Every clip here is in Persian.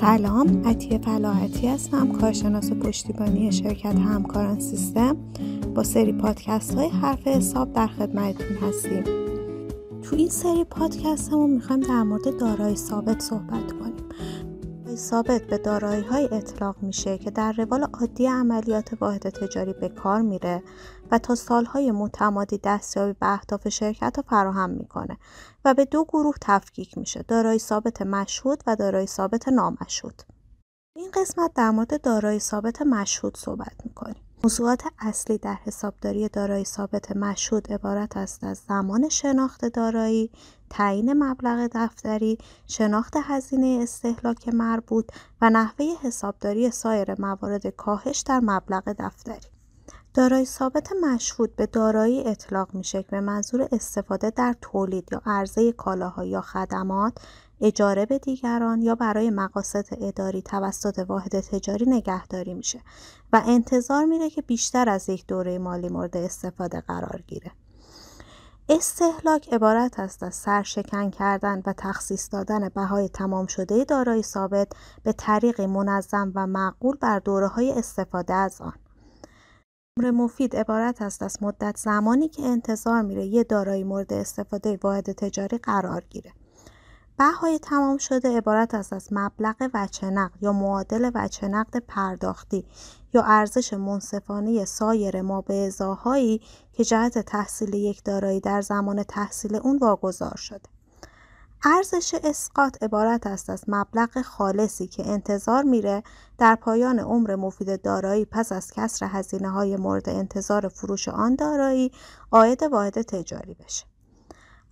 سلام عطیه فلاحتی هستم کارشناس پشتیبانی شرکت همکاران سیستم. با سری پادکست های حرف حساب در خدمتتون هستیم. تو این سری پادکست همون می‌خوایم در مورد دارایی ثابت صحبت کنیم. ثابت به دارایی های اطلاق میشه که در روال عادی عملیات واحد تجاری به کار میره. و تا سالهای متمادی دستیابی به اهداف شرکت رو فراهم می‌کنه و به دو گروه تفکیک میشه دارایی ثابت مشهود و دارایی ثابت نامشهود این قسمت در مورد دارایی ثابت مشهود صحبت می‌کنیم موضوعات اصلی در حسابداری دارایی ثابت مشهود عبارت است از زمان شناخت دارایی، تعیین مبلغ دفتری، شناخت هزینه استهلاک مربوط و نحوه حسابداری سایر موارد کاهش در مبلغ دفتری. دارایی ثابت مشهود به دارایی اطلاق میشه که به منظور استفاده در تولید یا عرضه کالاها یا خدمات اجاره به دیگران یا برای مقاصد اداری توسط واحد تجاری نگهداری میشه و انتظار میره که بیشتر از یک دوره مالی مورد استفاده قرار گیره. استهلاک عبارت است از سرشکن کردن و تخصیص دادن بهای تمام شده دارایی ثابت به طریق منظم و معقول بر دوره های استفاده از آن. عمر مفید عبارت است از مدت زمانی که انتظار میره یه دارایی مورد استفاده واحد تجاری قرار گیره. بهای تمام شده عبارت است از مبلغ وچه نقد یا معادل وچه نقد پرداختی یا ارزش منصفانه سایر ما به که جهت تحصیل یک دارایی در زمان تحصیل اون واگذار شده. ارزش اسقاط عبارت است از مبلغ خالصی که انتظار میره در پایان عمر مفید دارایی پس از کسر هزینه های مورد انتظار فروش آن دارایی آید واحد تجاری بشه.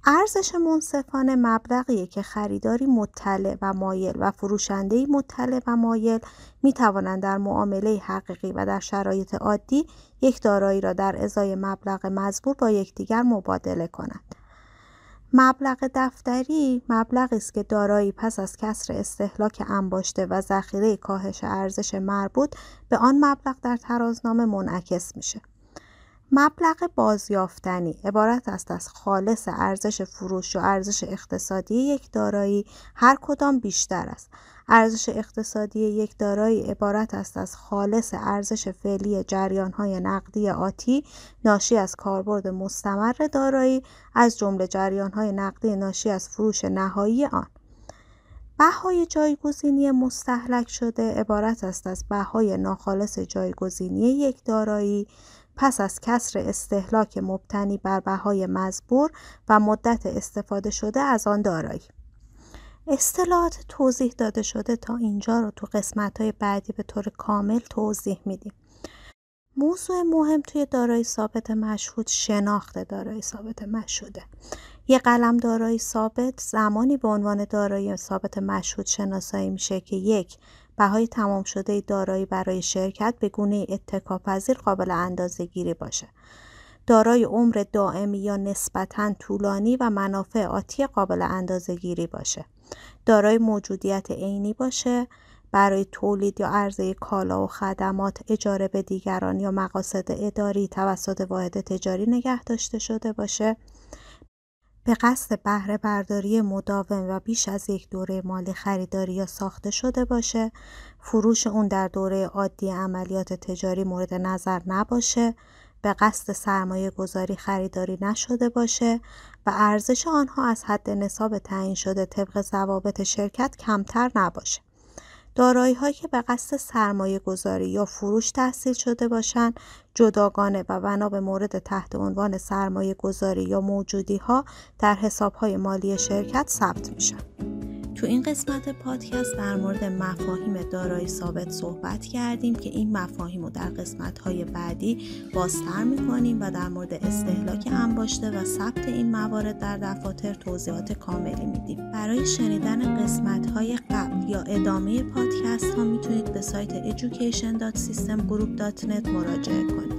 ارزش منصفانه مبلغیه که خریداری مطلع و مایل و فروشندهی مطلع و مایل می توانند در معامله حقیقی و در شرایط عادی یک دارایی را در ازای مبلغ مزبور با یکدیگر مبادله کنند. مبلغ دفتری مبلغی است که دارایی پس از کسر استهلاک انباشته و ذخیره کاهش ارزش مربوط به آن مبلغ در ترازنامه منعکس میشه. مبلغ بازیافتنی عبارت است از خالص ارزش فروش و ارزش اقتصادی یک دارایی هر کدام بیشتر است. ارزش اقتصادی یک دارایی عبارت است از خالص ارزش فعلی جریانهای نقدی آتی ناشی از کاربرد مستمر دارایی از جمله جریانهای نقدی ناشی از فروش نهایی آن. بهای جایگزینی مستحلک شده عبارت است از بهای ناخالص جایگزینی یک دارایی. پس از کسر استهلاک مبتنی بر بهای مزبور و مدت استفاده شده از آن دارایی. اصطلاحات توضیح داده شده تا اینجا رو تو قسمت های بعدی به طور کامل توضیح میدیم. موضوع مهم توی دارایی ثابت مشهود شناخت دارایی ثابت مشهوده یه قلم دارایی ثابت زمانی به عنوان دارایی ثابت مشهود شناسایی میشه که یک بهای تمام شده دارایی برای شرکت به گونه اتکاپذیر قابل اندازه گیری باشه. دارای عمر دائمی یا نسبتا طولانی و منافع آتی قابل اندازه گیری باشه. دارای موجودیت عینی باشه برای تولید یا عرضه کالا و خدمات اجاره به دیگران یا مقاصد اداری توسط واحد تجاری نگه داشته شده باشه به قصد بهره برداری مداوم و بیش از یک دوره مالی خریداری یا ساخته شده باشه فروش اون در دوره عادی عملیات تجاری مورد نظر نباشه به قصد سرمایه گذاری خریداری نشده باشه و ارزش آنها از حد نصاب تعیین شده طبق ضوابط شرکت کمتر نباشه. دارایی هایی که به قصد سرمایه گذاری یا فروش تحصیل شده باشند جداگانه و بنا به مورد تحت عنوان سرمایه گذاری یا موجودی ها در حساب های مالی شرکت ثبت میشن. تو این قسمت پادکست در مورد مفاهیم دارایی ثابت صحبت کردیم که این مفاهیم رو در قسمت های بعدی بازتر می‌کنیم و در مورد استهلاک انباشته و ثبت این موارد در دفاتر توضیحات کاملی میدیم. برای شنیدن قسمت های قبل یا ادامه پادکست ها می‌تونید به سایت education.systemgroup.net مراجعه کنید.